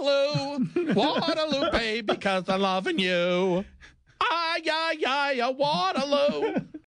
Waterloo, Waterloo, baby, because I'm loving you. Ay, ay, ay, a Waterloo.